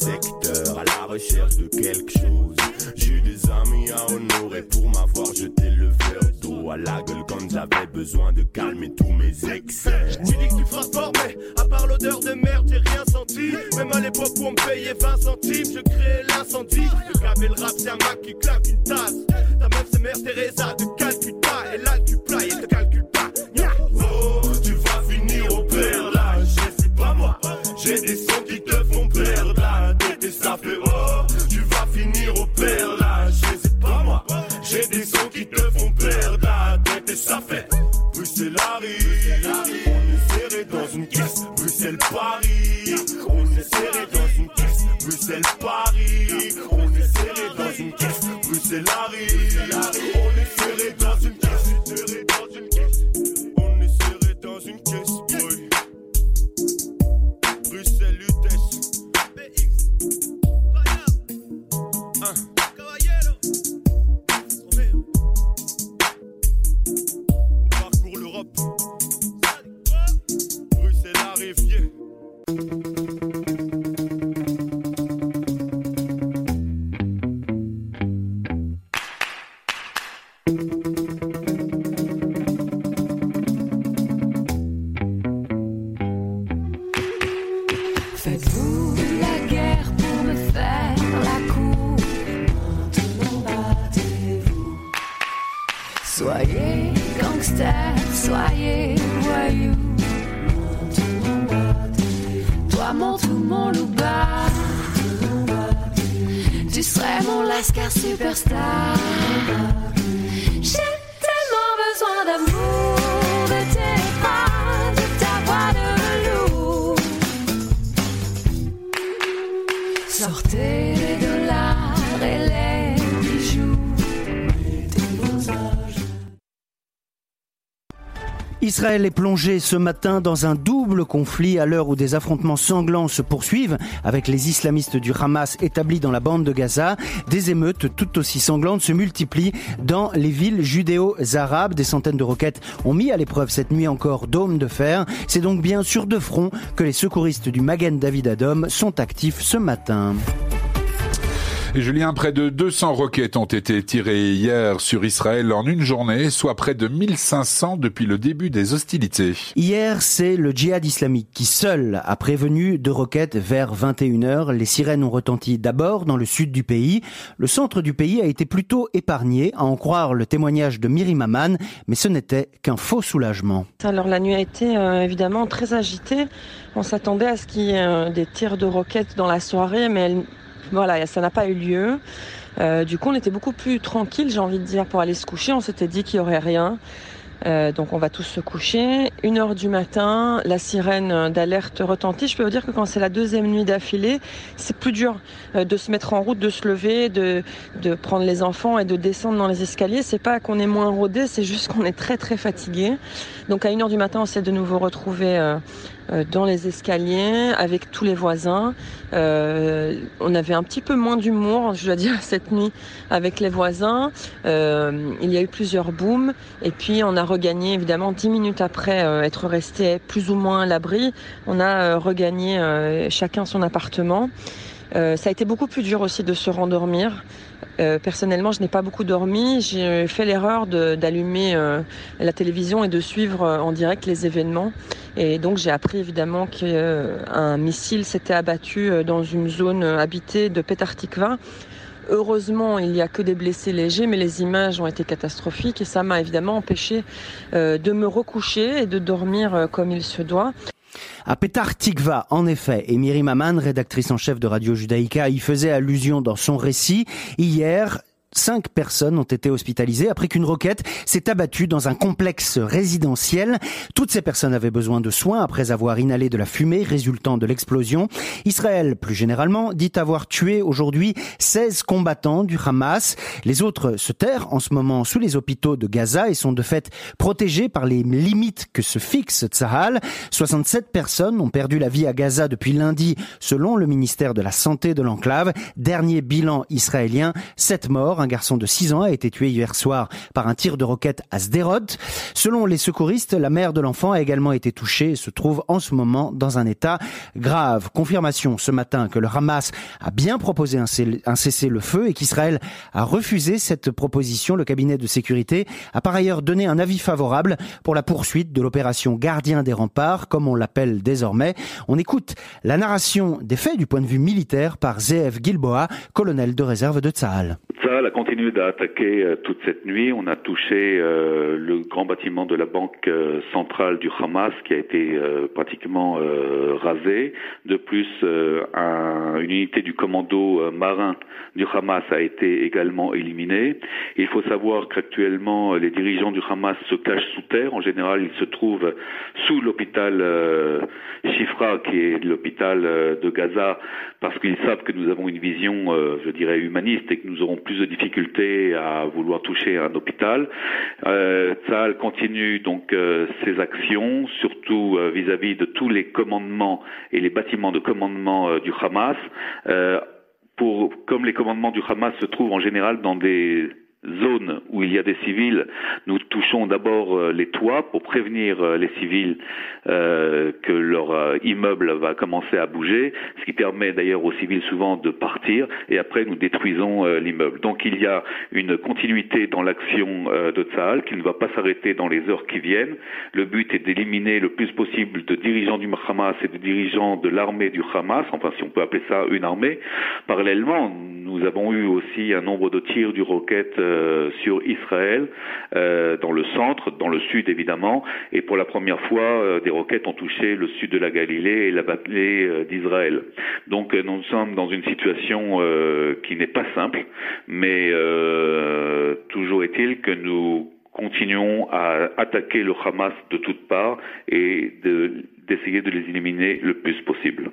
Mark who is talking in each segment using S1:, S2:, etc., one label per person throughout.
S1: secteur à la recherche de quelque chose. J'ai des amis à honorer pour m'avoir jeté le verre d'eau à la gueule quand j'avais besoin de calmer tous mes excès.
S2: Tu dis que tu feras sport, mais à part l'odeur de merde, j'ai rien senti. Même à l'époque où on me payait 20 centimes, je créais l'incendie. Le câble le rap, c'est un Mac qui claque une tasse. Ta meuf, c'est Mère Teresa de Calcutta.
S1: J'ai des sons qui te font perdre la tête et ça fait Bruxelles Paris, on est serré dans une caisse, Bruxelles Paris, on est serré dans une caisse, Bruxelles Paris, on est serré dans une caisse, Bruxelles Paris,
S3: superstar
S4: Israël est plongé ce matin dans un double conflit à l'heure où des affrontements sanglants se poursuivent avec les islamistes du Hamas établis dans la bande de Gaza. Des émeutes tout aussi sanglantes se multiplient dans les villes judéo-arabes. Des centaines de roquettes ont mis à l'épreuve cette nuit encore Dôme de fer. C'est donc bien sur deux fronts que les secouristes du Magen David Adom sont actifs ce matin.
S5: Et Julien, près de 200 roquettes ont été tirées hier sur Israël en une journée, soit près de 1500 depuis le début des hostilités.
S4: Hier, c'est le djihad islamique qui seul a prévenu de roquettes vers 21h. Les sirènes ont retenti d'abord dans le sud du pays. Le centre du pays a été plutôt épargné, à en croire le témoignage de Mirim Aman, mais ce n'était qu'un faux soulagement.
S6: Alors la nuit a été euh, évidemment très agitée. On s'attendait à ce qu'il y ait euh, des tirs de roquettes dans la soirée, mais elle- voilà, ça n'a pas eu lieu. Euh, du coup, on était beaucoup plus tranquille, j'ai envie de dire, pour aller se coucher. On s'était dit qu'il y aurait rien. Euh, donc on va tous se coucher. Une heure du matin, la sirène d'alerte retentit. Je peux vous dire que quand c'est la deuxième nuit d'affilée, c'est plus dur euh, de se mettre en route, de se lever, de, de prendre les enfants et de descendre dans les escaliers. C'est pas qu'on est moins rodé, c'est juste qu'on est très très fatigué. Donc à une heure du matin, on s'est de nouveau retrouvé euh, dans les escaliers avec tous les voisins. Euh, on avait un petit peu moins d'humour, je dois dire, cette nuit avec les voisins. Euh, il y a eu plusieurs booms et puis on a regagné évidemment dix minutes après euh, être resté plus ou moins à l'abri. On a euh, regagné euh, chacun son appartement. Euh, ça a été beaucoup plus dur aussi de se rendormir. Euh, personnellement, je n'ai pas beaucoup dormi. J'ai fait l'erreur d'allumer euh, la télévision et de suivre euh, en direct les événements. Et donc j'ai appris évidemment qu'un missile s'était abattu euh, dans une zone euh, habitée de Petar Tikva. Heureusement, il n'y a que des blessés légers, mais les images ont été catastrophiques et ça m'a évidemment empêché euh, de me recoucher et de dormir euh, comme il se doit.
S4: À Petar Tikva, en effet, et Myri Maman, rédactrice en chef de Radio Judaïka, y faisait allusion dans son récit. Hier, Cinq personnes ont été hospitalisées après qu'une roquette s'est abattue dans un complexe résidentiel. Toutes ces personnes avaient besoin de soins après avoir inhalé de la fumée résultant de l'explosion. Israël, plus généralement, dit avoir tué aujourd'hui 16 combattants du Hamas. Les autres se terrent en ce moment sous les hôpitaux de Gaza et sont de fait protégés par les limites que se fixe Tsahal. 67 personnes ont perdu la vie à Gaza depuis lundi, selon le ministère de la Santé de l'enclave. Dernier bilan israélien, 7 morts mort. Un garçon de 6 ans a été tué hier soir par un tir de roquette à Sderot. Selon les secouristes, la mère de l'enfant a également été touchée et se trouve en ce moment dans un état grave. Confirmation ce matin que le Hamas a bien proposé un cessez-le-feu et qu'Israël a refusé cette proposition. Le cabinet de sécurité a par ailleurs donné un avis favorable pour la poursuite de l'opération Gardien des remparts, comme on l'appelle désormais. On écoute la narration des faits du point de vue militaire par Zeev Gilboa, colonel de réserve de Tsahal.
S7: A continué d'attaquer euh, toute cette nuit. On a touché euh, le grand bâtiment de la banque euh, centrale du Hamas qui a été pratiquement rasé. De plus, une unité du commando marin du Hamas a été également éliminée. il faut savoir qu'actuellement, les dirigeants du Hamas se cachent sous terre. En général, ils se trouvent sous l'hôpital Shifra, qui est l'hôpital de Gaza, parce qu'ils savent que nous avons une vision, je dirais, humaniste et que nous aurons plus de difficultés à vouloir toucher un hôpital. Euh, continue donc euh, ses actions, surtout euh, vis-à-vis de tous les commandements et les bâtiments de commandement euh, du Hamas. pour, comme les commandements du Hamas se trouvent en général dans des zones où il y a des civils, nous touchons d'abord euh, les toits pour prévenir euh, les civils euh, que leur immeuble va commencer à bouger, ce qui permet d'ailleurs aux civils souvent de partir, et après nous détruisons l'immeuble. Donc il y a une continuité dans l'action de Tsahal qui ne va pas s'arrêter dans les heures qui viennent. Le but est d'éliminer le plus possible de dirigeants du Hamas et de dirigeants de l'armée du Hamas, enfin si on peut appeler ça une armée. Parallèlement, nous avons eu aussi un nombre de tirs du roquette euh, sur Israël, euh, dans le centre, dans le sud évidemment, et pour la première fois, euh, des roquettes ont touché le sud de la Galilée et la vallée d'Israël. Donc nous sommes dans une situation qui n'est pas simple, mais toujours est-il que nous continuons à attaquer le Hamas de toutes parts et d'essayer de les éliminer le plus possible.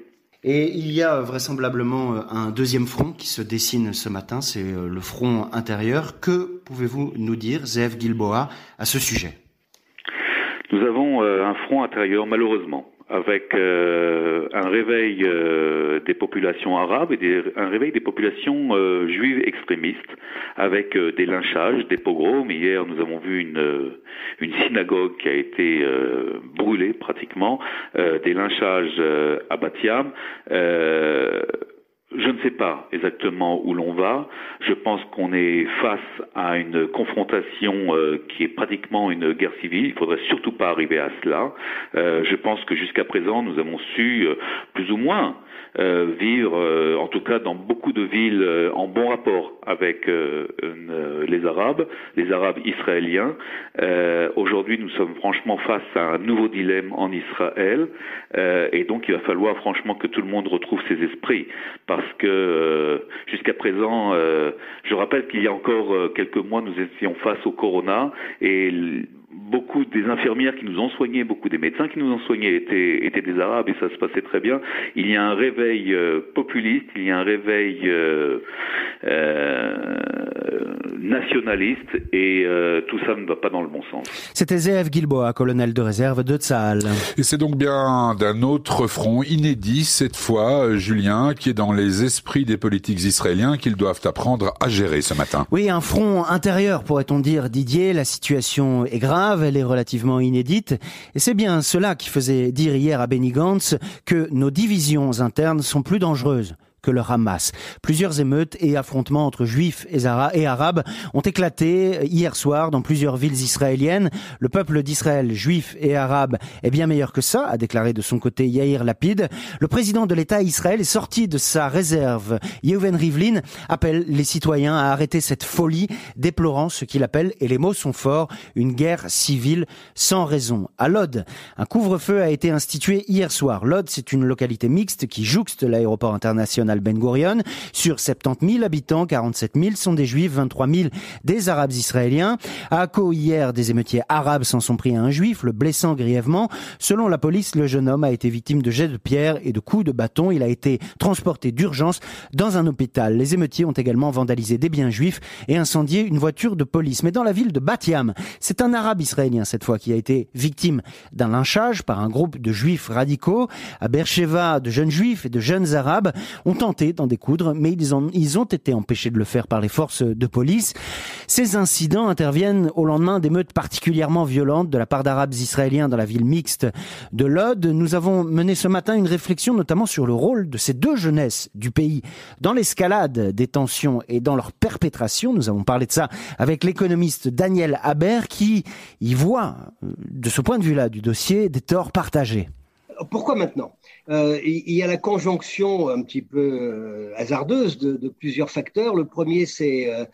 S4: Et il y a vraisemblablement euh, un deuxième front qui se dessine ce matin, c'est euh, le front intérieur. Que pouvez-vous nous dire, Zev Gilboa, à ce sujet?
S7: Nous avons euh, un front intérieur, malheureusement avec euh, un réveil euh, des populations arabes et un réveil des populations euh, juives extrémistes, avec des lynchages, des pogroms. Hier, nous avons vu une, une synagogue qui a été brûlée pratiquement, des lynchages à Batiam. Je ne sais pas exactement où l'on va. Je pense qu'on est face à une confrontation euh, qui est pratiquement une guerre civile. Il faudrait surtout pas arriver à cela. Euh, je pense que jusqu'à présent, nous avons su euh, plus ou moins euh, vivre, euh, en tout cas dans beaucoup de villes, euh, en bon rapport avec les Arabes, les Arabes israéliens. Aujourd'hui, nous sommes franchement face à un nouveau dilemme en Israël, et donc il va falloir franchement que tout le monde retrouve ses esprits, que jusqu'à présent, je rappelle qu'il y a encore quelques mois, nous étions face au corona, et beaucoup des infirmières qui nous ont soignés, beaucoup des médecins qui nous ont soignés étaient, étaient des Arabes et ça se passait très bien. Il y a un réveil euh, populiste, il y a un réveil euh, euh, nationaliste et euh, tout ça ne va pas dans le bon sens.
S4: C'était Zeev Gilboa, colonel de réserve de Tsahal.
S5: Et c'est donc bien d'un autre front inédit cette fois, Julien, qui est dans les esprits des politiques israéliens qu'ils doivent apprendre à gérer ce matin.
S4: Oui, un front intérieur pourrait-on dire, Didier. La situation est grave, elle est relativement inédite et c'est bien cela qui faisait dire hier à Benny Gantz que nos divisions internes sont plus dangereuses le Hamas. Plusieurs émeutes et affrontements entre juifs et, arabes ont éclaté hier soir dans plusieurs villes israéliennes. Le peuple d'Israël, juif et arabe, est bien meilleur que ça, a déclaré de son côté Yair Lapid. Le président de l'État Israël est sorti de sa réserve. Yeuven Rivlin appelle les citoyens à arrêter cette folie, déplorant ce qu'il appelle, et les mots sont forts, une guerre civile sans raison. À Lod, un couvre-feu a été institué hier soir. Lod, c'est une localité mixte qui jouxte l'aéroport international ben Gurion. Sur 70 000 habitants, 47 000 sont des juifs, 23 000 des arabes israéliens. À Akko, hier, des émeutiers arabes s'en sont pris à un juif, le blessant grièvement. Selon la police, le jeune homme a été victime de jets de pierre et de coups de bâton. Il a été transporté d'urgence dans un hôpital. Les émeutiers ont également vandalisé des biens juifs et incendié une voiture de police. Mais dans la ville de Batiam, c'est un arabe israélien cette fois qui a été victime d'un lynchage par un groupe de juifs radicaux. À Beersheba, de jeunes juifs et de jeunes arabes ont tenté d'en découdre, mais ils, ont été empêchés de le faire par les forces de police. Ces incidents interviennent au lendemain d'émeutes particulièrement violentes de la part d'Arabes israéliens dans la ville mixte de Lod. Nous avons mené ce matin une réflexion notamment sur le rôle de ces deux jeunesses du pays dans l'escalade des tensions et dans leur perpétration. Nous avons parlé de ça avec l'économiste Daniel Haber qui y voit, euh, de ce point de vue-là du dossier, des torts partagés.
S8: Pourquoi maintenant euh, Il y a la conjonction un petit peu euh, hasardeuse de, plusieurs facteurs. Le premier, c'est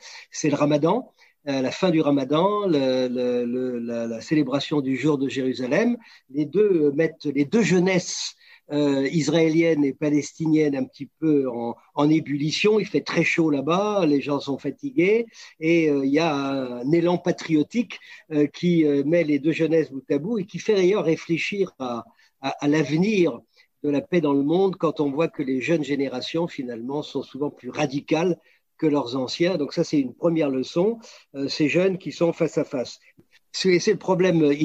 S8: le ramadan. la fin du ramadan, la, célébration du jour de Jérusalem, les deux mettent les deux jeunesses euh, israélienne et palestinienne un petit peu en, ébullition. Il fait très chaud là-bas, les gens sont fatigués et euh, il y a un élan patriotique euh, qui met les deux jeunesses bout à bout et qui fait d'ailleurs réfléchir à, à, l'avenir de la paix dans le monde quand on voit que les jeunes générations finalement sont souvent plus radicales que leurs anciens. Donc ça, c'est une première leçon, ces jeunes qui sont face à face. C'est le problème, euh,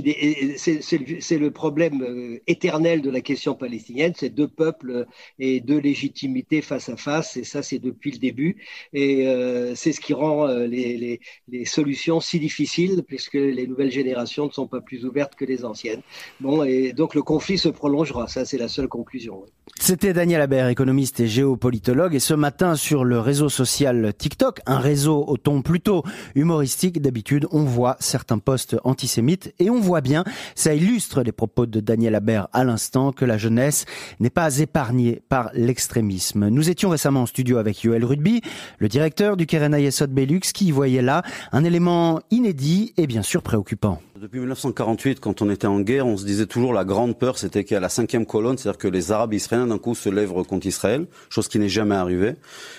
S8: euh, éternel de la question palestinienne, c'est deux peuples et deux légitimités face à face, et ça c'est depuis le début, et euh, c'est ce qui rend les, les, solutions si difficiles, puisque les nouvelles générations ne sont pas plus ouvertes que les anciennes. Bon, et donc le conflit se prolongera, ça c'est la seule conclusion.
S4: C'était Daniel Aber, économiste et géopolitologue, et ce matin sur le réseau social TikTok, un réseau au ton plutôt humoristique, d'habitude on voit certains posts antisémite. Et on voit bien, ça illustre les propos de Daniel Habert à l'instant, que la jeunesse n'est pas épargnée par l'extrémisme. Nous étions récemment en studio avec Yoel Rugby, le directeur du Keren Ayesod Belux, qui y voyait là un élément inédit et bien sûr préoccupant.
S9: Depuis 1948, quand on était en guerre, on se disait toujours la grande peur, c'était qu'il y a la cinquième colonne, c'est-à-dire que les Arabes israéliens d'un coup se lèvent contre Israël, chose qui n'est jamais arrivée.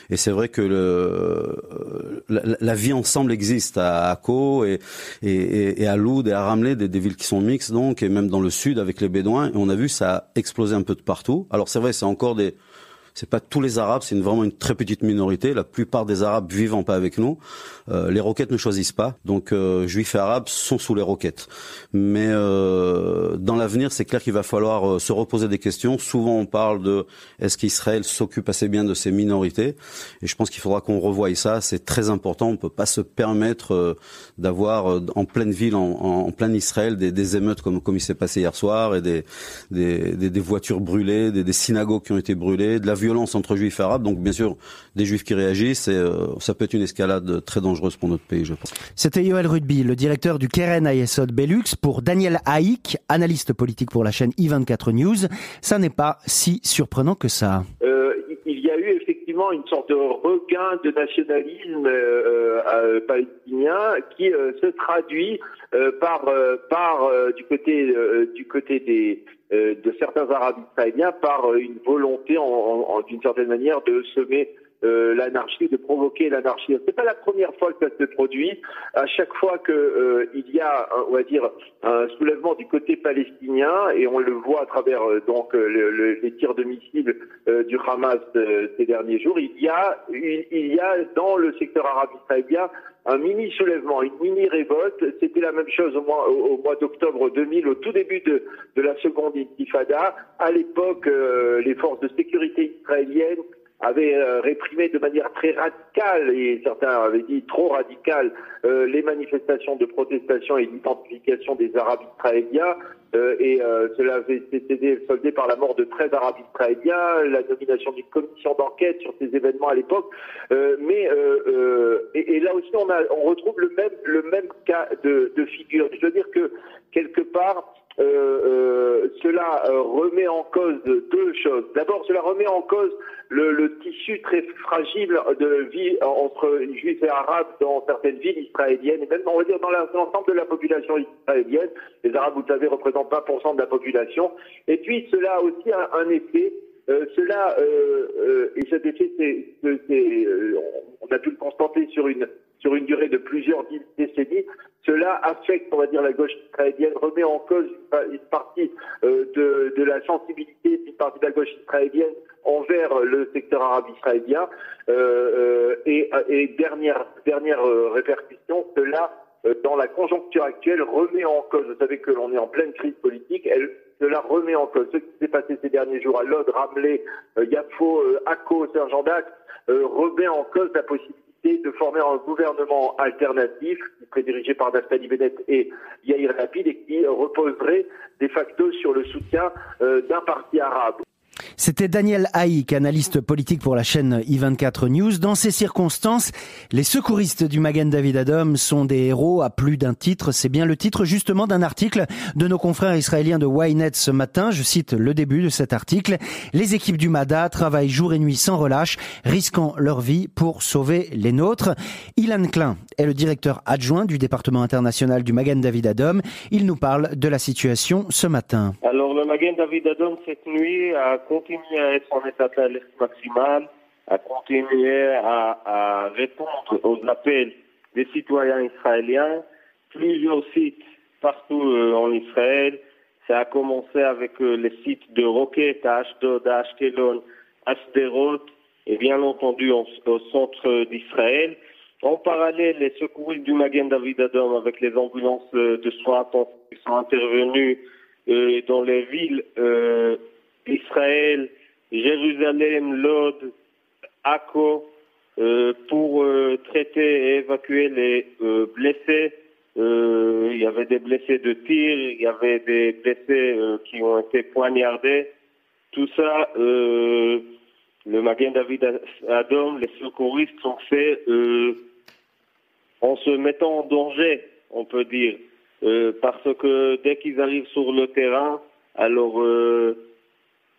S9: Et c'est vrai que le, la, vie ensemble existe à Akko et, à Loud et à Ramleh, des, des, villes qui sont mixtes donc, et même dans le sud avec les Bédouins. Et on a vu ça a explosé un peu de partout. Alors c'est vrai, c'est encore des c'est pas tous les Arabes, c'est vraiment une très petite minorité. La plupart des Arabes vivant pas avec nous. Euh, les roquettes ne choisissent pas, donc euh, juifs et arabes sont sous les roquettes. Mais euh, dans l'avenir, c'est clair qu'il va falloir euh, se reposer des questions. Souvent, on parle de est-ce qu'Israël s'occupe assez bien de ces minorités, et je pense qu'il faudra qu'on revoie ça. C'est très important. On peut pas se permettre euh, d'avoir en pleine ville, en, en, plein Israël, des, des, émeutes comme comme il s'est passé hier soir, et des des, des, des voitures brûlées, des, synagogues qui ont été brûlées, violence entre juifs et arabes. Donc bien sûr, des juifs qui réagissent, et ça peut être une escalade très dangereuse pour notre pays, je pense.
S4: C'était Yoel Rudby, le directeur du Keren Ayesod Belux, pour Daniel Haïk, analyste politique pour la chaîne I24 News. Ça n'est pas si surprenant que ça.
S10: Euh, il y a eu effectivement une sorte de regain de nationalisme euh, euh, palestinien qui se traduit par par du côté du côté des de certains Arabes israéliens par une volonté en d'une certaine manière de semer euh, l'anarchie, de provoquer l'anarchie. C'est pas la première fois que ça se produit. À chaque fois que euh, il y a, on va dire, un soulèvement du côté palestinien, et on le voit à travers euh, donc les tirs de missiles du Hamas ces derniers jours, il y a, il, y a dans le secteur arabe israélien un mini soulèvement, une mini révolte. C'était la même chose au mois, au, mois d'octobre 2000, au tout début de, de la seconde intifada. À l'époque, les forces de sécurité israéliennes avait euh, réprimé de manière très radicale, et certains avaient dit trop radicale, euh, les manifestations de protestation et d'identification des Arabes israéliens, euh, et cela avait été soldé par la mort de 13 Arabes israéliens, la nomination d'une commission d'enquête sur ces événements à l'époque, mais et, et, là aussi on, a, on retrouve le même le même cas de, de figure. Je veux dire que quelque part euh, euh, cela euh, remet en cause deux choses. D'abord, cela remet en cause le, tissu très fragile de vie entre juifs et arabes dans certaines villes israéliennes, et même, on va dire, dans l'ensemble de la population israélienne. Les arabes, vous le savez, représentent 20% de la population. Et puis, cela a aussi un, un effet euh, cela, euh, euh, et cet effet, c'est, on a pu le constater sur une, sur une durée de plusieurs décennies, cela affecte, on va dire, la gauche israélienne, remet en cause une, partie de, de, la sensibilité d'une partie de la gauche israélienne envers le secteur arabe israélien. et, et dernière, dernière répercussion, cela, dans la conjoncture actuelle, remet en cause, vous savez que l'on est en pleine crise politique, cela remet en cause ce qui s'est passé ces derniers jours à Lod, Ramley, euh, Yafo, euh, Akko, Saint-Jean-d'Acre, euh, remet en cause la possibilité de former un gouvernement alternatif qui serait dirigé par Naftali Bennett et Yair Lapid et qui reposerait de facto sur le soutien d'un parti arabe.
S4: C'était Daniel Haïk, analyste politique pour la chaîne i24 News. Dans ces circonstances, les secouristes du Magen David Adom sont des héros à plus d'un titre. C'est bien le titre justement d'un article de nos confrères israéliens de Ynet ce matin. Je cite le début de cet article. Les équipes du MADA travaillent jour et nuit sans relâche, risquant leur vie pour sauver les nôtres. Ilan Klein est le directeur adjoint du département international du Magen David Adom. Il nous parle de la situation ce matin.
S11: Continuer à être en état d'alerte maximal, à continuer à, répondre aux appels des citoyens israéliens. Plusieurs sites partout euh, en Israël. Ça a commencé avec euh, les sites de Roquette à Ashdod, à Ashkelon, à Sderot et bien entendu au, centre d'Israël. En parallèle, les secouristes du Magen David Adom avec les ambulances euh, de soins intensifs sont intervenus euh, dans les villes Israël, Jérusalem, Lod, Akko, euh, pour euh, traiter et évacuer les euh, blessés. il y avait des blessés de tir, il y avait des blessés qui ont été poignardés. Tout ça, le Magen David Adom, les secouristes ont fait en se mettant en danger, on peut dire, parce que dès qu'ils arrivent sur le terrain, alors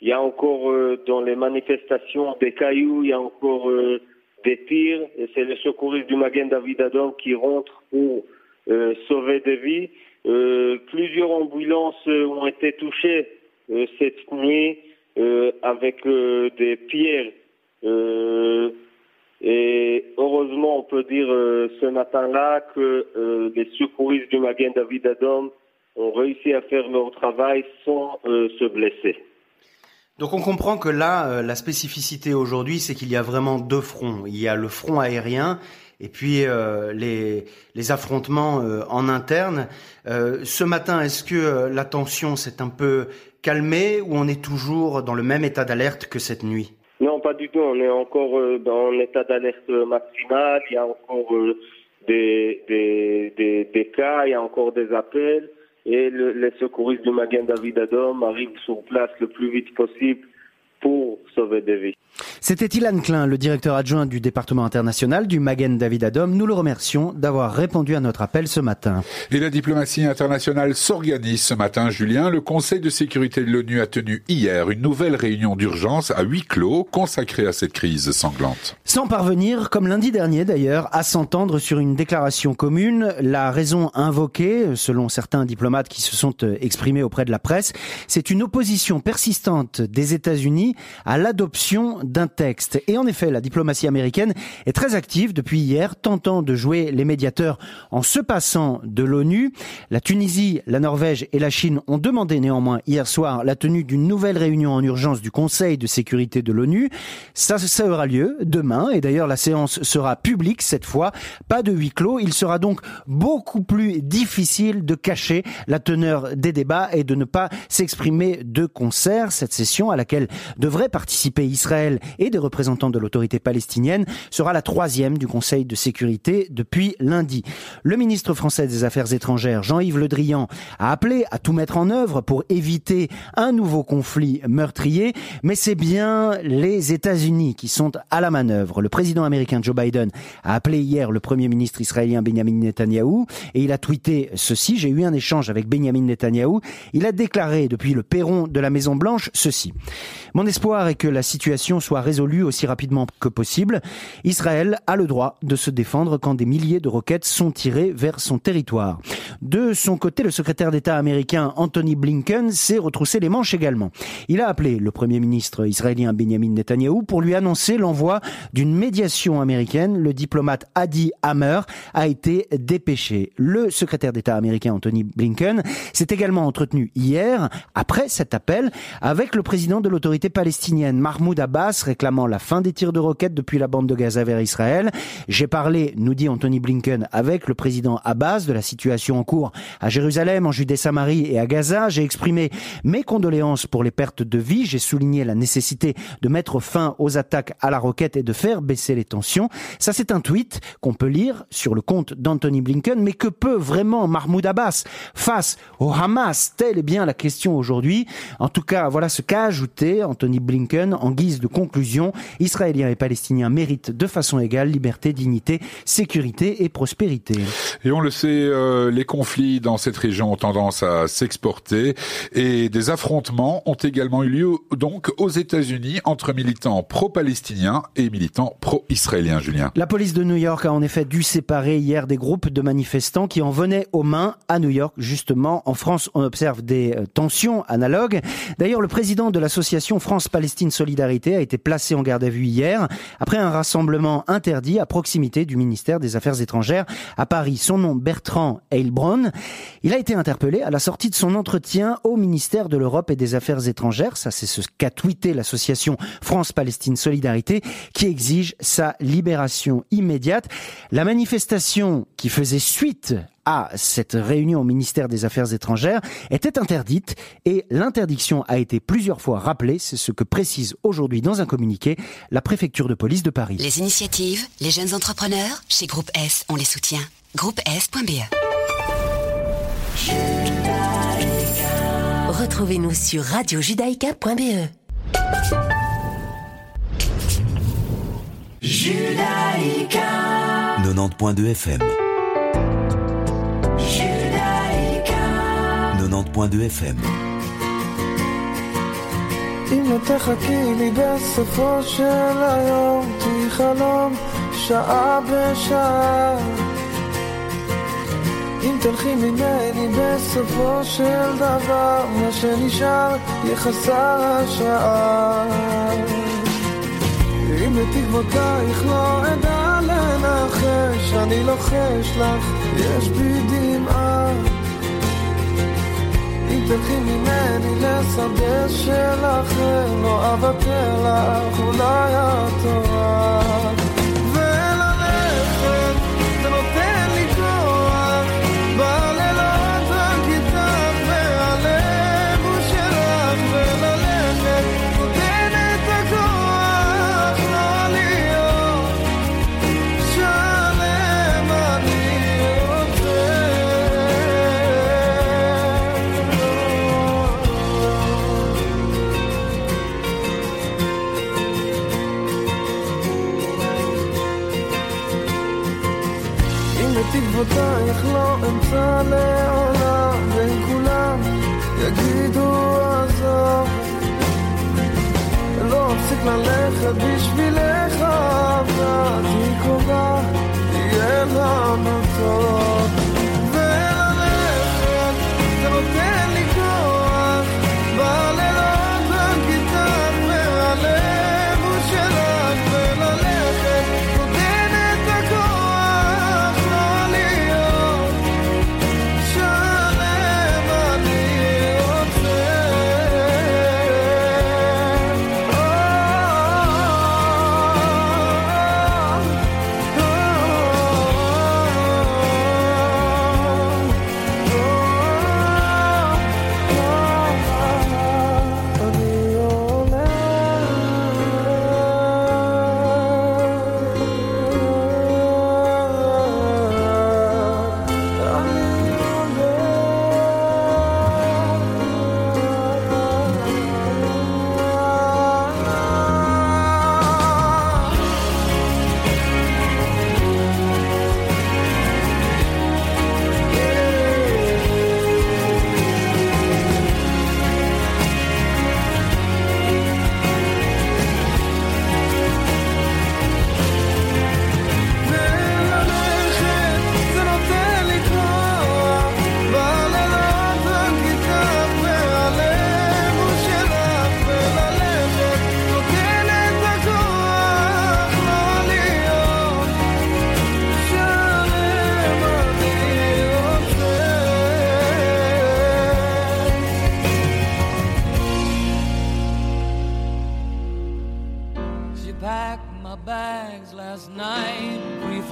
S11: il y a encore euh, dans les manifestations des cailloux, il y a encore euh, des tirs. C'est les secouristes du Magen David Adom qui rentrent pour euh, sauver des vies. plusieurs ambulances ont été touchées cette nuit avec des pierres. et heureusement, on peut dire ce matin-là que les secouristes du Magen David Adom ont réussi à faire leur travail sans se blesser.
S4: Donc on comprend que là, euh, la spécificité aujourd'hui, c'est qu'il y a vraiment deux fronts. Il y a le front aérien et puis euh, les, les, affrontements euh, en interne. Euh, ce matin, est-ce que euh, la tension s'est un peu calmée ou on est toujours dans le même état d'alerte que cette nuit?
S11: Non, pas du tout. On est encore dans un état d'alerte maximal. Il y a encore des, des, des, des cas, il y a encore des appels et le, les secouristes du Magen David Adom arrivent sur place le plus vite possible pour sauver des vies.
S4: C'était Ilan Klein, le directeur adjoint du département international du Magen David Adom. Nous le remercions d'avoir répondu à notre appel ce matin.
S5: Et la diplomatie internationale s'organise ce matin, Julien. Le Conseil de sécurité de l'ONU a tenu hier une nouvelle réunion d'urgence à huis clos consacrée à cette crise sanglante.
S4: Sans parvenir, comme lundi dernier d'ailleurs, à s'entendre sur une déclaration commune, la raison invoquée, selon certains diplomates qui se sont euh, exprimés auprès de la presse, c'est une opposition persistante des États-Unis à l'adoption d'un texte. Et en effet, la diplomatie américaine est très active depuis hier, tentant de jouer les médiateurs en se passant de l'ONU. La Tunisie, la Norvège et la Chine ont demandé néanmoins hier soir la tenue d'une nouvelle réunion en urgence du Conseil de sécurité de l'ONU. Ça, ça aura lieu demain et d'ailleurs la séance sera publique cette fois, pas de huis clos. Il sera donc beaucoup plus difficile de cacher la teneur des débats et de ne pas s'exprimer de concert. Cette session à laquelle devrait participer Israël et des représentants de l'autorité palestinienne sera la troisième du Conseil de sécurité depuis lundi. Le ministre français des Affaires étrangères, Jean-Yves Le Drian, a appelé à tout mettre en œuvre pour éviter un nouveau conflit meurtrier, mais c'est bien les États-Unis qui sont à la manœuvre. Le président américain Joe Biden a appelé hier le premier ministre israélien Benjamin Netanyahou et il a tweeté ceci. J'ai eu un échange avec Benjamin Netanyahou. Il a déclaré depuis le perron de la Maison Blanche ceci. Mon espoir est que la situation soit résolue aussi rapidement que possible. Israël a le droit de se défendre quand des milliers de roquettes sont tirées vers son territoire. De son côté, le secrétaire d'État américain Anthony Blinken s'est retroussé les manches également. Il a appelé le premier ministre israélien Benjamin Netanyahou pour lui annoncer l'envoi d'une médiation américaine. Le diplomate Hadi Hammer a été dépêché. Le secrétaire d'État américain Anthony Blinken s'est également entretenu hier, après cet appel, avec le président de l'autorité palestinienne Mahmoud Abbas réclamant la fin des tirs de roquettes depuis la bande de Gaza vers Israël. J'ai parlé, nous dit Anthony Blinken, avec le président Abbas de la situation en cours à Jérusalem, en Judée-Samarie et à Gaza. J'ai exprimé mes condoléances pour les pertes de vie. J'ai souligné la nécessité de mettre fin aux attaques à la roquette et de faire baisser les tensions. Ça, c'est un tweet qu'on peut lire sur le compte d'Anthony Blinken. Mais que peut vraiment Mahmoud Abbas face au Hamas? Telle est bien la question aujourd'hui. En tout cas, voilà ce qu'a ajouté Anthony Blinken en guise de conclusion. Israéliens et Palestiniens méritent de façon égale liberté, dignité, sécurité et prospérité.
S5: Et on le sait, euh, les conflits dans cette région ont tendance à s'exporter et des affrontements ont également eu lieu donc aux États-Unis entre militants pro-palestiniens et militants pro-israéliens, Julien.
S4: La police de New York a en effet dû séparer hier des groupes de manifestants qui en venaient aux mains à New York. Justement, en France, on observe des euh, tensions analogues. D'ailleurs, le président de l'association France-Palestine Solidarité a été placé en garde à vue hier après un rassemblement interdit à proximité du ministère des Affaires étrangères à Paris. Son nom, Bertrand Heilbronn. Il a été interpellé à la sortie de son entretien au ministère de l'Europe et des Affaires étrangères. Ça, c'est ce qu'a tweeté l'association France-Palestine Solidarité qui exige sa libération immédiate. La manifestation qui faisait suite à cette réunion au ministère des Affaires étrangères était interdite et l'interdiction a été plusieurs fois rappelée. C'est ce que précise aujourd'hui dans un communiqué la préfecture de police de Paris.
S12: Les initiatives, les jeunes entrepreneurs, chez Groupe S, on les soutient. Groupe S.be Retrouvez-nous sur radiojudaïka.be.
S3: Judaïka
S13: 90.2 FM.
S3: Judaïka
S13: 90.2 FM.
S14: אם לא תחכי לי בסופו של היום, תהי חלום שעה בשעה. אם תלכי ממני בסופו של דבר, מה שנשאר יהיה חסר השעה. אם לתקוותייך לא אדע לנחש, אני לוחש לך, יש בי דמעה. אם תלכי ממני לשדה של אחר, לא אוותר לך, אולי את טועה.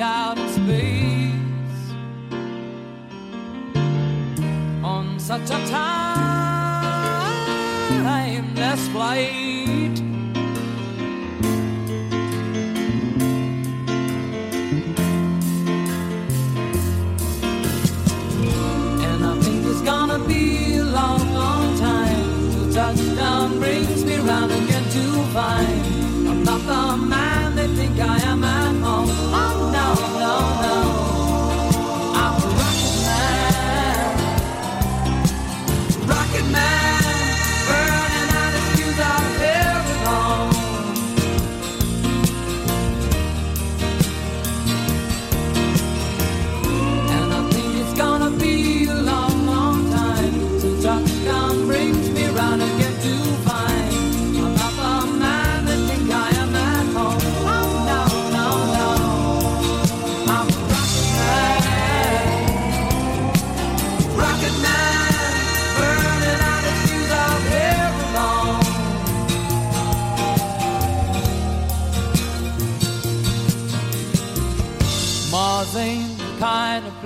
S15: out in space on such a timeless flight. And I think it's gonna be a long, long time till touchdown brings me round again to find.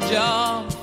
S15: job.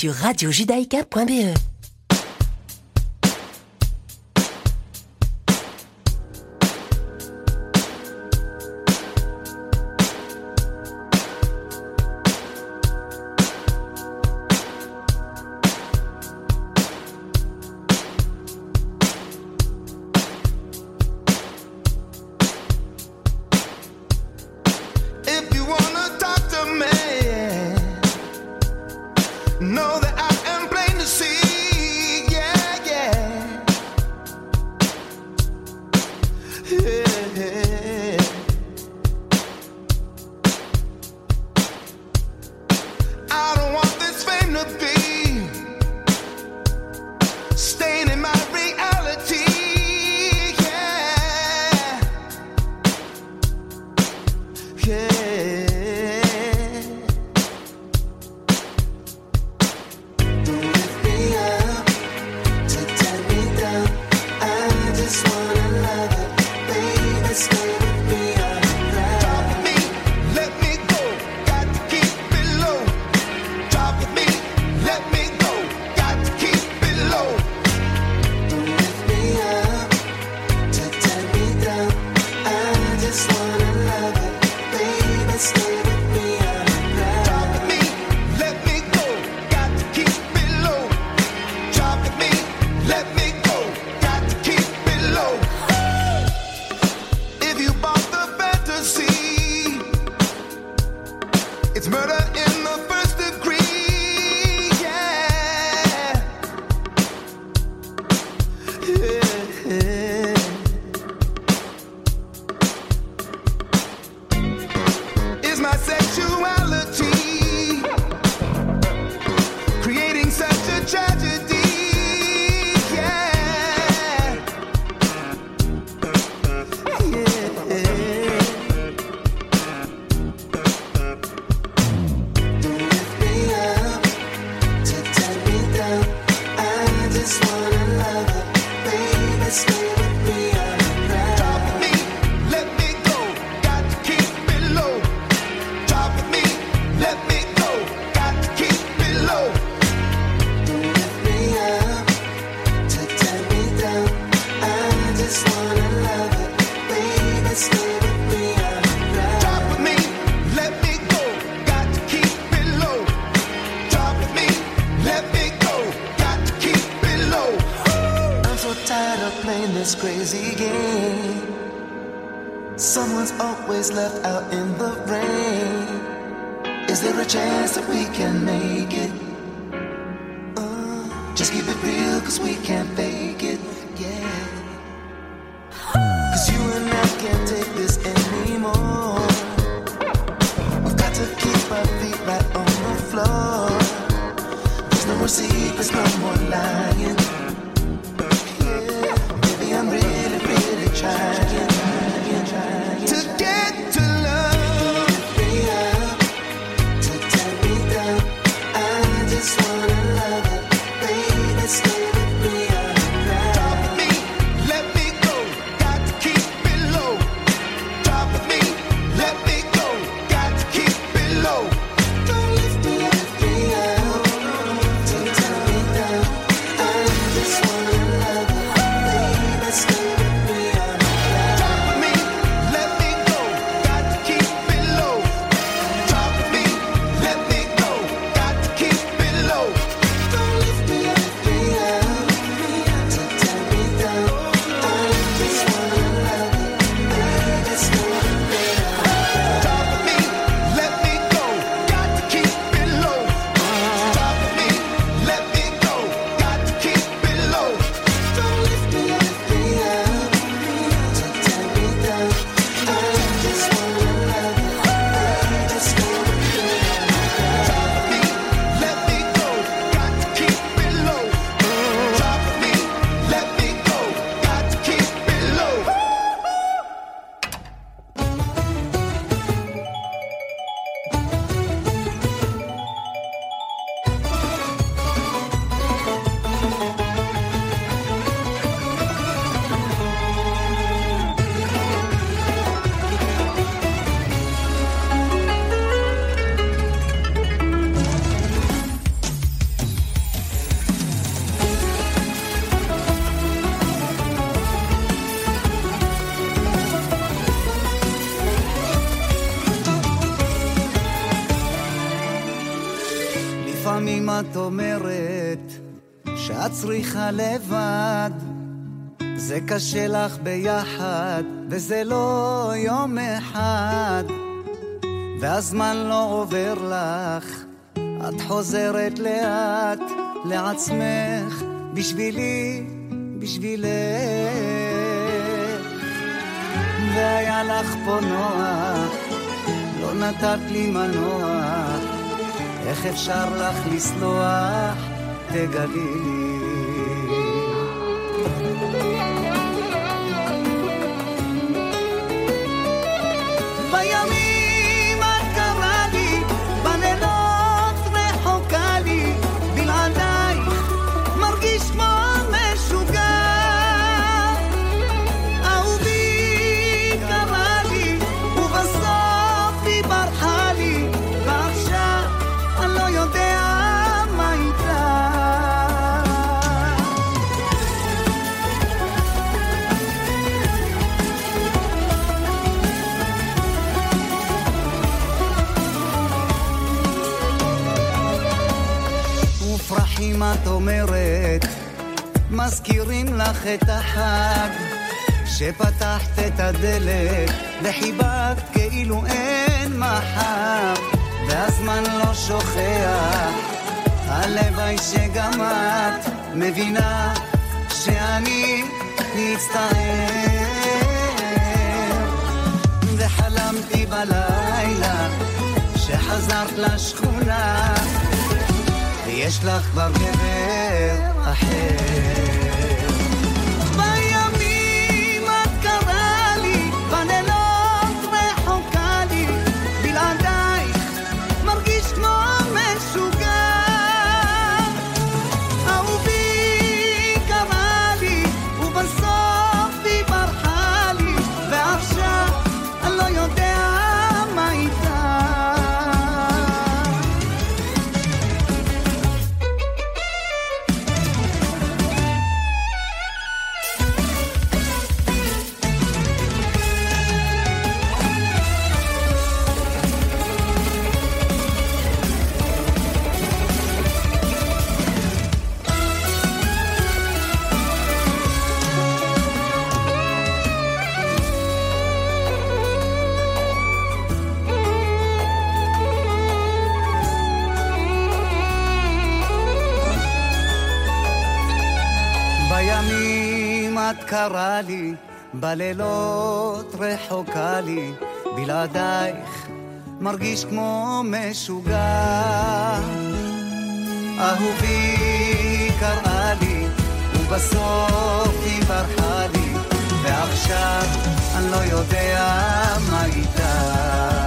S16: Sur radiojudaïka.be.
S17: לבד, זה קשה לך ביחד, וזה לא יום אחד, והזמן לא עובר לך, את חוזרת לאט לעצמך, בשבילי, בשבילך. והיה לך פה נוח, לא נתת לי מנוח, איך אפשר לך לסלוח? תגלי מזכירים לך את החג שפתחת את הדלת וחיבקת כאילו אין מחר והזמן לא שוכח. הלוואי שגם את מבינה שאני מצטער. וחלמתי בלילה שחזרת לשכונה ויש לך כבר גבר. ahead. בלילות רחוקה לי, בלעדייך מרגיש כמו משוגע. אהובי קראה לי, ובסוף היא ברחה לי, ועכשיו אני לא יודע מה איתה.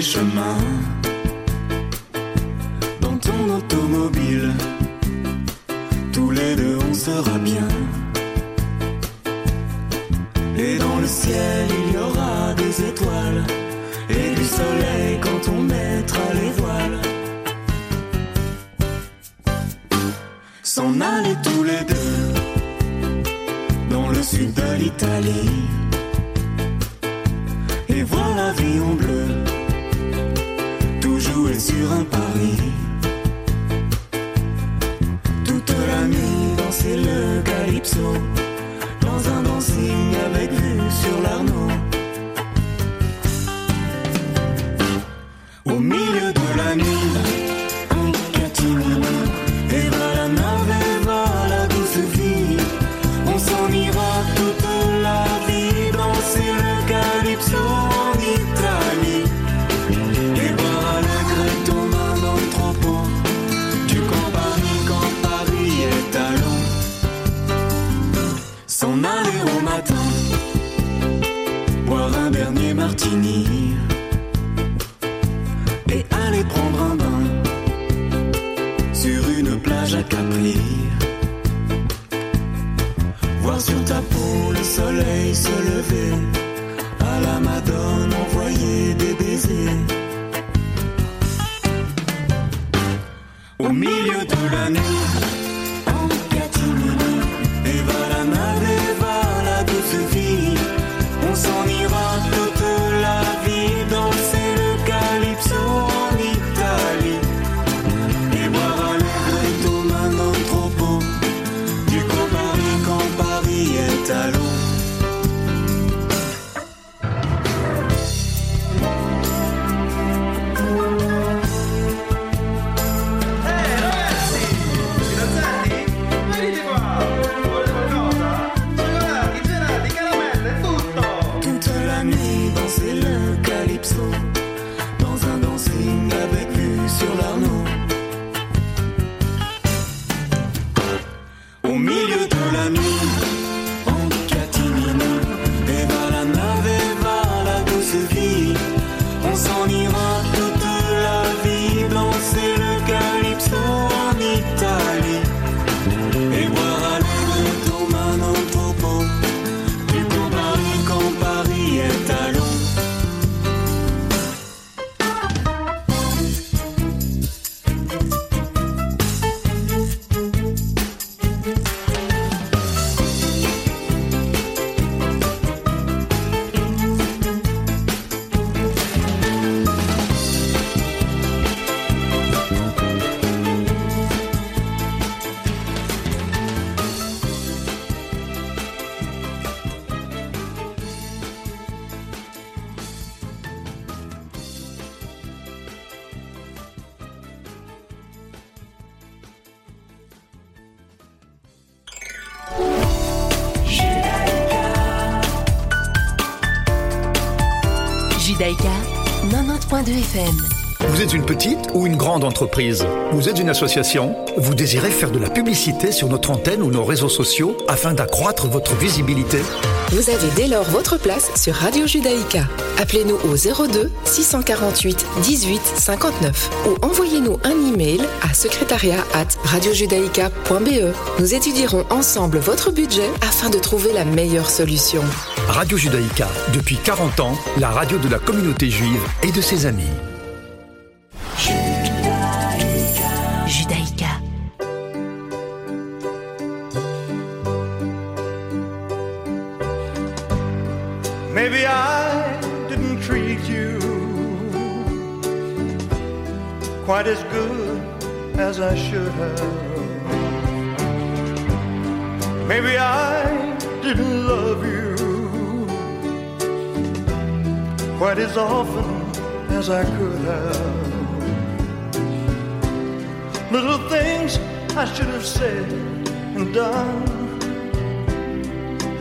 S17: 为
S18: 什么？plage à Capri. Voir sur ta peau le soleil se lever. À la Madone, envoyer des baisers. Au milieu de la nuit.
S19: Judaïka 90.2 FM.
S20: Vous êtes une petite ou une grande entreprise? Vous êtes une association? Vous désirez faire de la publicité sur notre antenne ou nos réseaux sociaux afin d'accroître votre visibilité?
S21: Vous avez dès lors votre place sur Radio Judaïka. Appelez-nous au 02 648 18 59 ou envoyez-nous un email à secrétariat at radiojudaïka.be. Nous étudierons ensemble votre budget afin de trouver la meilleure solution.
S20: Radio Judaïka, depuis 40 ans, la radio de la communauté juive et de ses amis.
S2: As I could have. Little things I should have said and done.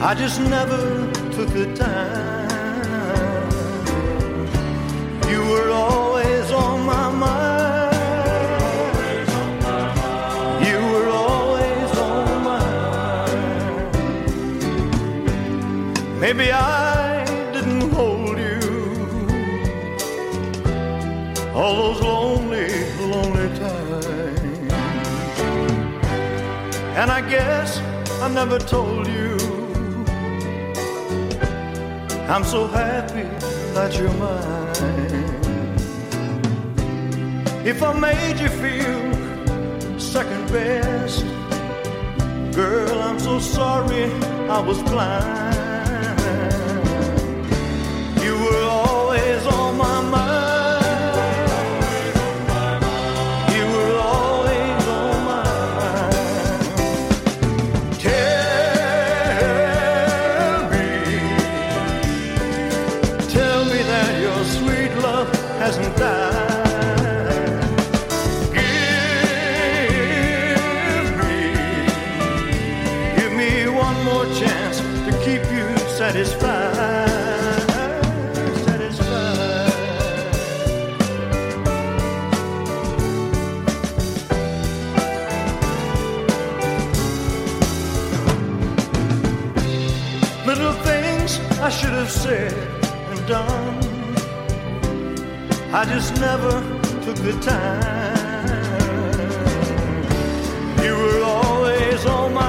S2: I just never took the time. You were always on my mind. You were always on my mind. Maybe I And I guess I never told you I'm so happy that you're mine. If I made you feel second best, girl, I'm so sorry I was blind. Just never took the time. You were always on my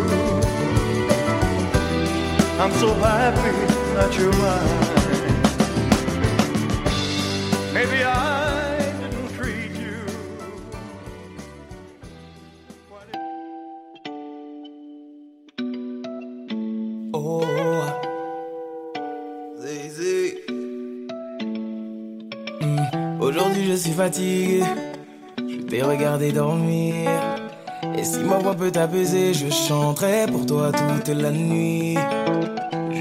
S17: I'm so happy that you're mine. Maybe I didn't treat you.
S22: Oh, Zézé. Hmm, Aujourd'hui je suis fatigué, je t'ai regardé dormir. Et si ma voix peut t'apaiser, je chanterai pour toi toute la nuit.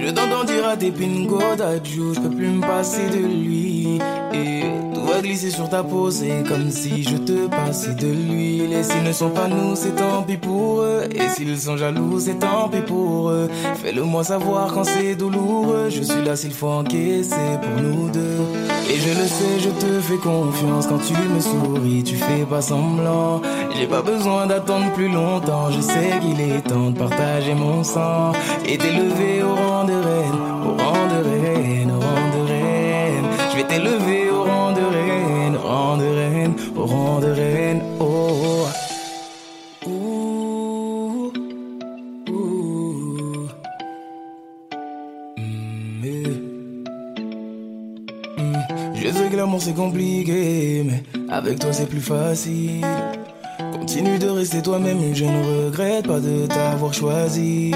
S22: Je t'entends dire à tes pingo d'adjou, je peux plus me passer de lui. Et tout va glisser sur ta peau, c'est comme si je te passais de l'huile. Et s'ils ne sont pas nous, c'est tant pis pour eux. Et s'ils sont jaloux, c'est tant pis pour eux. Fais-le moi savoir quand c'est douloureux. Je suis là s'il faut encaisser pour nous deux. Et je le sais, je te fais confiance quand tu me souris, tu fais pas semblant. J'ai pas besoin d'attendre plus longtemps, je sais qu'il est temps de partager mon sang et t'élever au rang de reine, au rang de reine, au rang de reine. Je vais t'élever au rang de reine, au rang de reine, au rang de reine. Oh. Mm. Mm, Je sais que l'amour c'est compliqué, mais avec toi c'est plus facile. Continue de rester toi-même, je ne regrette pas de t'avoir choisi.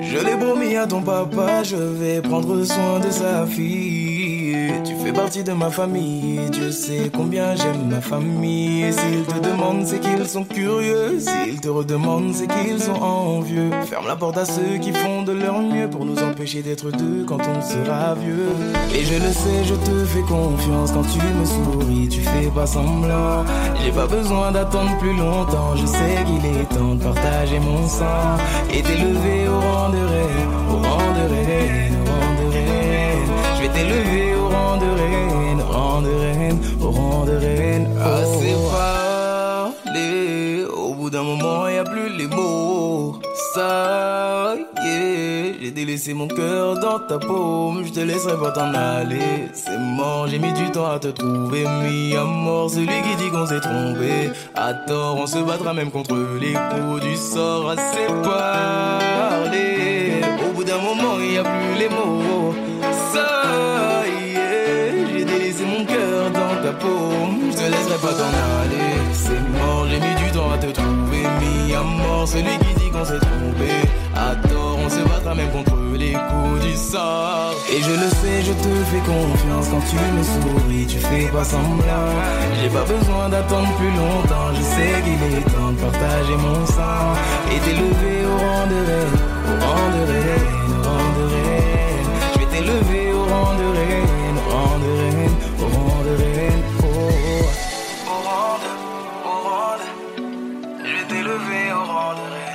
S22: Je l'ai promis à ton papa, je vais prendre soin de sa fille. Tu fais partie de ma famille, Dieu sait combien j'aime ma famille. S'ils te demandent, c'est qu'ils sont curieux. S'ils te redemandent, c'est qu'ils sont envieux. Ferme la porte à ceux qui font de leur mieux pour nous empêcher d'être deux quand on sera vieux. Et je le sais, je te fais confiance quand tu me souris, tu fais pas semblant. J'ai pas besoin d'attendre plus longtemps, je sais qu'il est temps de partager mon sang et t'élever au Ça y est, j'ai délaissé mon cœur dans ta paume, je te laisserai pas t'en aller. C'est mort, j'ai mis du temps à te trouver, mis à mort celui qui dit qu'on s'est trompé. À tort, on se battra même contre les coups du sort. Assez parlé, au bout d'un moment y a plus les mots. Ça y est, j'ai délaissé mon cœur dans ta paume, je te laisserai pas t'en aller. C'est mort, j'ai mis du temps à te trouver, mis à mort celui qu'on s'est trompé. À tort, on se battra même contre les coups du sort. Et je le sais, je te fais confiance quand tu me souris, tu fais pas semblant. J'ai pas besoin d'attendre plus longtemps, je sais qu'il est temps de partager mon sang et t'élever au rang de reine, au rang de reine, au rang de reine. Je vais t'élever au rang de reine, au rang de reine, au rang de reine. Oh. Au rang de, au rang de, je vais t'élever au rang de reine,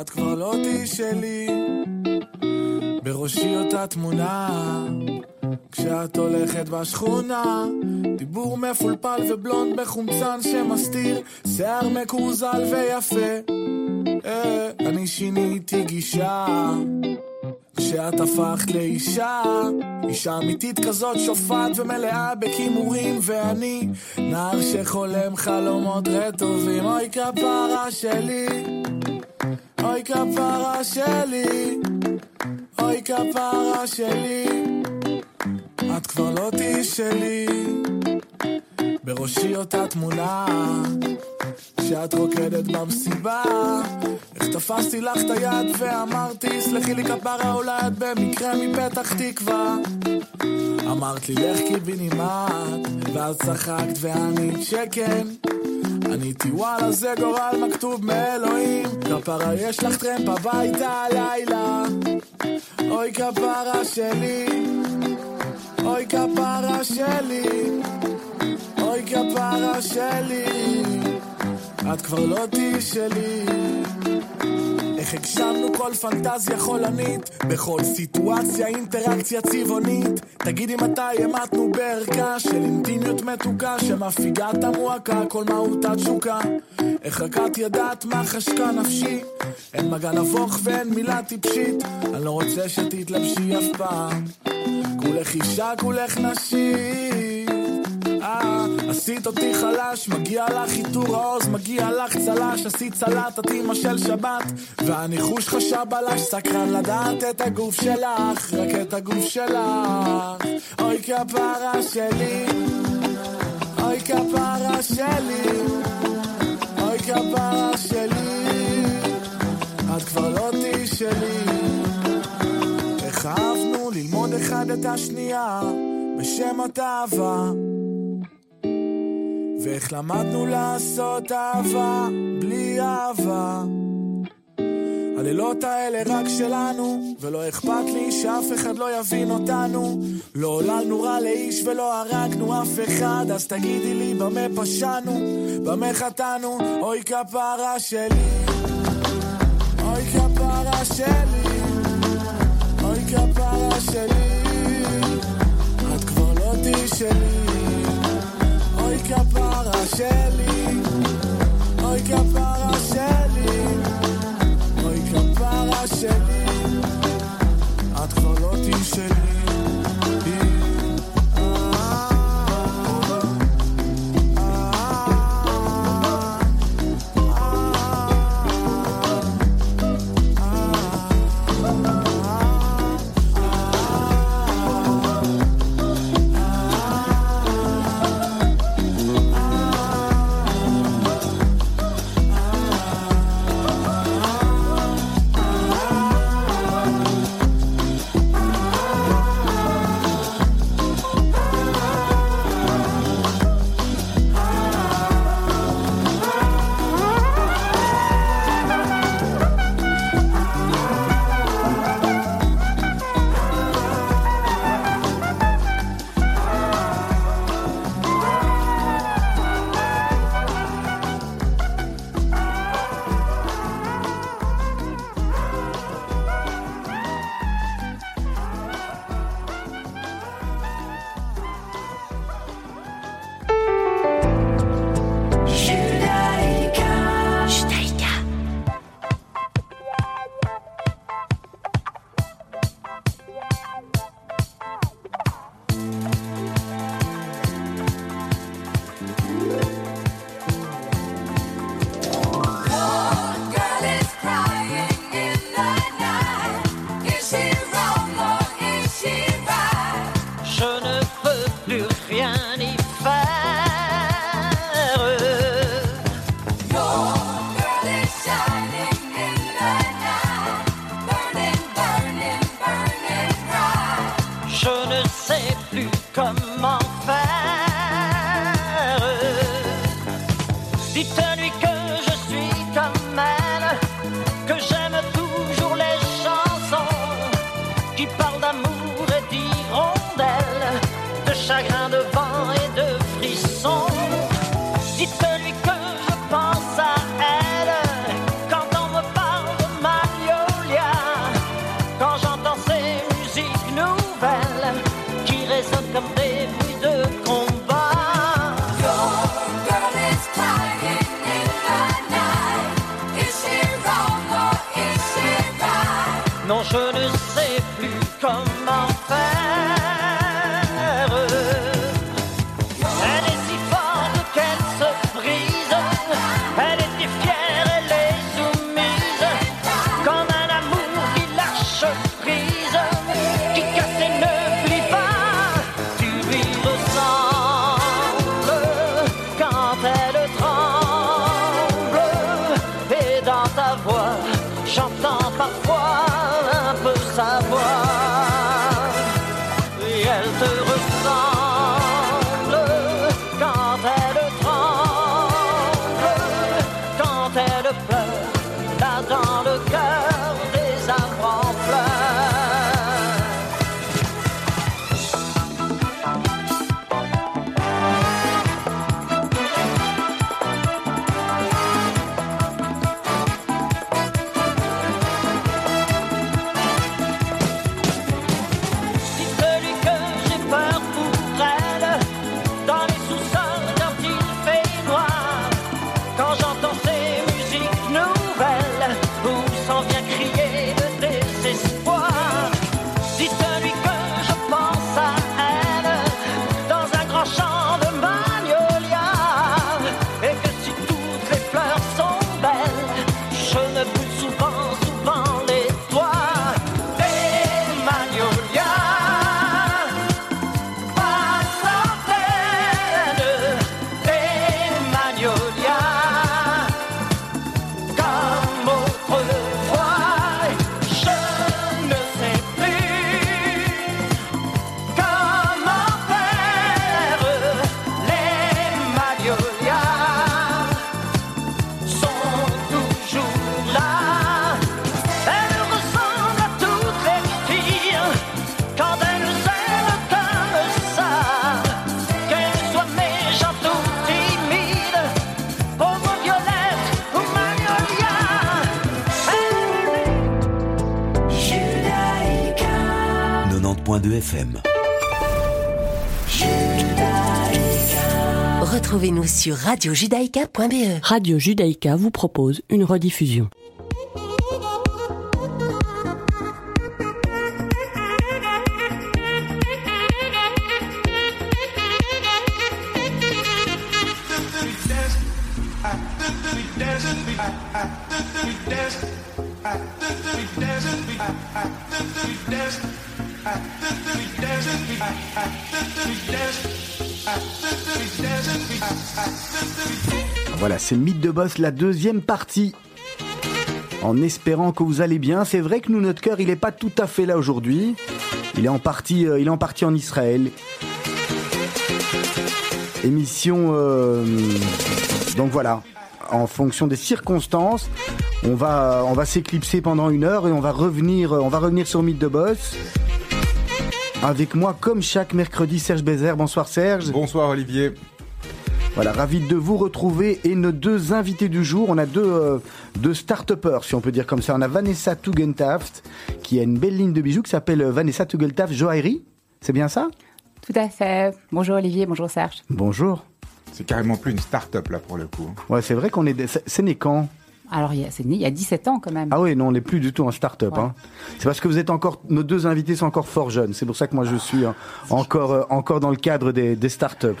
S23: את כבר לא שלי, בראשי אותה תמונה, כשאת הולכת בשכונה, דיבור מפולפל ובלונד בחומצן שמסתיר, שיער מקורזל ויפה, אה, אני שיניתי גישה. כשאת הפכת לאישה, אישה אמיתית כזאת שופעת ומלאה בכימורים ואני נער שחולם חלומות רטובים אוי כפרה שלי, אוי כפרה שלי, אוי כפרה שלי, את כבר לא תהיי שלי. בראשי אותה תמונה, שאת רוקדת במסיבה. איך תפסתי לך את היד ואמרתי, סלחי לי כפרה, אולי את במקרה מפתח תקווה. אמרת לי לך קיבינימט, ואז צחקת וענית שכן. עניתי וואלה זה גורל מכתוב מאלוהים. כפרה יש לך טרמפ הביתה הלילה. אוי כפרה שלי. אוי כפרה שלי. אוי כפרה שלי את כבר לא תהיי שלי. איך הגשמנו כל פנטזיה חולנית בכל סיטואציה אינטראקציה צבעונית. תגידי מתי המתנו בערכה של אינטימיות מתוקה שמפיגה את המועקה כל מהותה תשוקה איך רק את ידעת מה חשקה נפשי? אין מגע נבוך ואין מילה טיפשית. אני לא רוצה שתתלבשי אף פעם. כולך אישה כולך נשית אה, עשית אותי חלש, מגיע לך עיטור העוז, מגיע לך צל"ש, עשית סלט, את אימא של שבת, והניחוש חשב בלש, סקרן לדעת את הגוף שלך, רק את הגוף שלך. אוי כפרה שלי, אוי כפרה שלי, אוי כפרה שלי, את כבר לא תהיי שלי. איך אהבנו ללמוד אחד את השנייה, בשם התאווה. ואיך למדנו לעשות אהבה בלי אהבה. הלילות האלה רק שלנו, ולא אכפת לי שאף אחד לא יבין אותנו. לא עוללנו רע לאיש ולא הרגנו אף אחד, אז תגידי לי במה פשענו, במה חטאנו, אוי כפרה שלי. אוי כפרה שלי, אוי כפרה שלי, את כבר לא תהיי שלי. כפרה שלי, אוי כפרה שלי, אוי כפרה שלי, את כבר לא תהיי שלי.
S19: radiojudaïka.be.
S24: Radio Judaïka vous propose une rediffusion.
S25: C'est Mythe de Boss, la deuxième partie. En espérant que vous allez bien, c'est vrai que nous, notre cœur, il n'est pas tout à fait là aujourd'hui. Il est en partie, euh, en Israël. Émission, euh, donc voilà, en fonction des circonstances, on va, s'éclipser pendant une heure et on va revenir, on va revenir sur Mythe de Boss. Avec moi, comme chaque mercredi, Serge Bézère. Bonsoir Serge.
S26: Bonsoir Olivier.
S25: Voilà, ravi de vous retrouver. Et nos deux invités du jour, on a deux, euh, deux start-upers, si on peut dire comme ça. On a Vanessa Tugentaft, qui a une belle ligne de bijoux qui s'appelle euh, Vanessa Tugentaft Joaillerie. C'est bien ça?
S27: Tout à fait. Bonjour Olivier, bonjour Serge.
S25: Bonjour.
S26: C'est carrément plus une start-up là pour le coup.
S25: Ouais, c'est vrai qu'on est. des- C'est né quand?
S27: Alors, il y a- c'est né il y a 17 ans quand même.
S25: Ah oui, non, on n'est plus du tout en start-up.
S27: Ouais.
S25: hein. C'est parce que vous êtes encore. Nos deux invités sont encore fort jeunes. C'est pour ça que moi je suis hein, encore, euh, encore dans le cadre des, des start-up.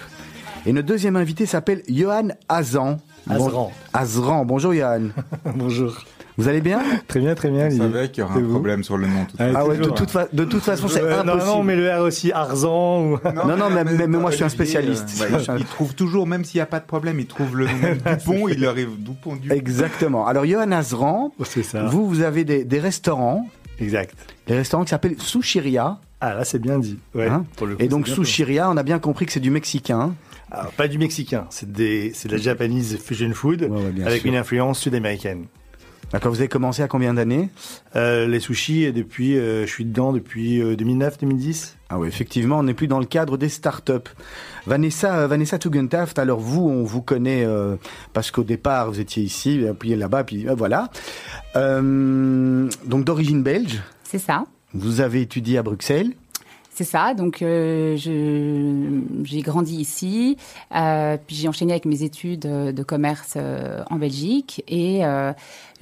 S25: Et notre deuxième invité s'appelle Johan Azan.
S28: Azran.
S25: Azran. Bonjour Johan.
S28: Bonjour.
S25: Vous allez bien
S28: Très bien, très bien.
S26: Je savais qu'il y aurait un
S28: vous
S26: problème sur le nom tout de
S28: Ah.
S25: Ah ouais, de toute, fa- de toute façon, c'est
S28: Euh,
S25: impossible.
S28: Non, non, mais le R aussi, Arzan. Ou...
S25: Non, non, mais, mais- mais moi je suis un spécialiste.
S26: euh, ouais,
S25: un-
S26: il trouve toujours, même s'il n'y a pas de problème, il trouve le nom Dupont, il arrive Dupont, Dupont.
S25: Exactement. Alors, Johan Azran,
S28: C'est ça.
S25: vous, vous avez des, des restaurants,
S28: Exact.
S25: des restaurants qui s'appellent Sushiria.
S28: Ah, là, c'est bien dit. Ouais,
S25: hein.
S28: pour le coup,
S25: Et donc, Sushiria, on a bien compris que c'est du mexicain.
S28: Alors, pas du mexicain, c'est de la Japanese fusion food
S25: Ouais, ouais, bien
S28: avec
S25: sûr.
S28: une influence sud-américaine.
S25: D'accord, vous avez commencé à combien d'années?
S28: Euh, les sushis, et depuis, euh, je suis dedans depuis euh, 2009-2010.
S25: Ah oui, effectivement, on n'est plus dans le cadre des startups. Vanessa, euh, Vanessa Tugentaft, alors vous, on vous connaît euh, parce qu'au départ, vous étiez ici, puis là-bas, puis euh, voilà. Euh, donc d'origine belge,
S27: C'est ça.
S25: vous avez étudié à Bruxelles.
S27: C'est ça. Donc, euh, j'ai grandi ici, euh, puis j'ai enchaîné avec mes études euh, de commerce euh, en Belgique, et euh,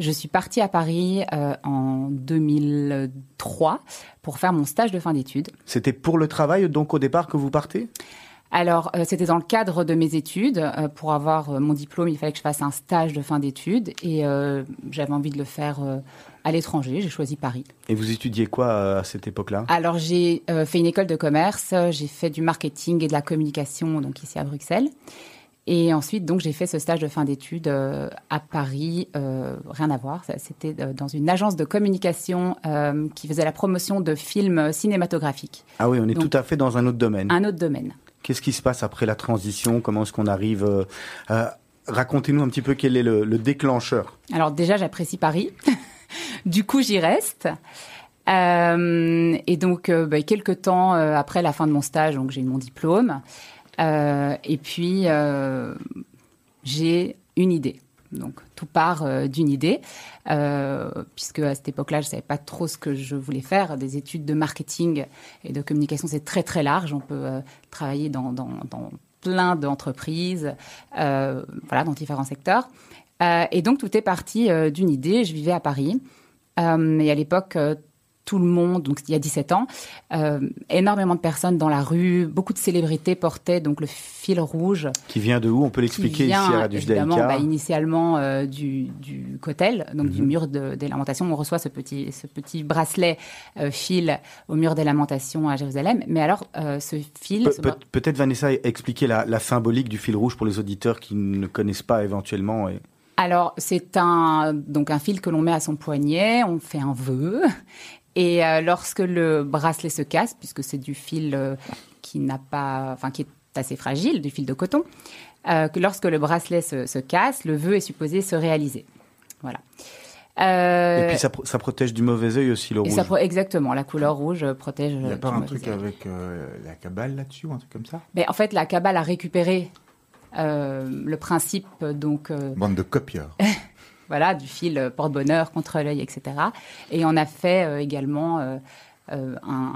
S27: je suis partie à Paris euh, en 2003 pour faire mon stage de fin d'études.
S25: C'était pour le travail, donc au départ, que vous partez?
S27: Alors, euh, c'était dans le cadre de mes études. Euh, pour avoir euh, mon diplôme, il fallait que je fasse un stage de fin d'études, et euh, j'avais envie de le faire euh, à l'étranger. J'ai choisi Paris.
S25: Et vous étudiez quoi euh, à cette époque-là?
S27: Alors j'ai euh, fait une école de commerce, j'ai fait du marketing et de la communication donc ici à Bruxelles. Et ensuite donc j'ai fait ce stage de fin d'études euh, à Paris, euh, rien à voir. C'était euh, dans une agence de communication qui faisait la promotion de films cinématographiques,
S25: Ah oui, on est
S27: Donc,
S25: tout à fait dans un autre domaine.
S27: un autre domaine.
S25: Qu'est-ce qui se passe après la transition? Comment est-ce qu'on arrive Racontez-nous un petit peu quel est le, le déclencheur?
S27: Alors déjà j'apprécie Paris, du coup j'y reste. Euh, et donc euh, bah, quelques temps euh, après la fin de mon stage, donc j'ai eu mon diplôme. Et puis j'ai une idée. Donc tout part d'une idée, puisque à cette époque-là, je savais pas trop ce que je voulais faire. Des études de marketing et de communication, c'est très très large. On peut travailler dans, plein d'entreprises, voilà, dans différents secteurs. Euh, et donc tout est parti euh, d'une idée. Je vivais à Paris, euh, et à l'époque. euh, tout le monde, donc il y a 17 ans, énormément de personnes dans la rue, beaucoup de célébrités portaient donc le fil rouge
S25: Qui vient de où? On peut l'expliquer ici à Radio
S27: évidemment bah, initialement du, du cotel, donc du
S25: Mhm.
S27: mur de- des lamentations. On reçoit ce petit, ce petit bracelet fil au mur des lamentations à Jérusalem. Mais alors, ce fil,
S25: Pe-
S27: ce
S25: Peut-être Vanessa expliquer la, la symbolique du fil rouge pour les auditeurs qui ne connaissent pas éventuellement. et-
S27: alors c'est un donc un fil que l'on met à son poignet, on fait un vœu. Et euh, lorsque le bracelet se casse, puisque c'est du fil euh, qui n'a pas, enfin qui est assez fragile, du fil de coton, euh, que lorsque le bracelet se, se casse, le vœu est supposé se réaliser. Voilà. Euh,
S25: Et puis ça, pro- ça protège du mauvais œil aussi le
S27: et
S25: rouge.
S27: ça exactement, la couleur rouge protège.
S26: Il n'y a pas un truc avec euh, la cabale là-dessus ou un truc comme ça?
S27: Mais en fait, la Kabbale a récupéré le principe donc euh,
S26: Bande de copieurs.
S27: voilà du fil euh, porte-bonheur contre l'œil, etc. Et on a fait euh, également euh, euh, un,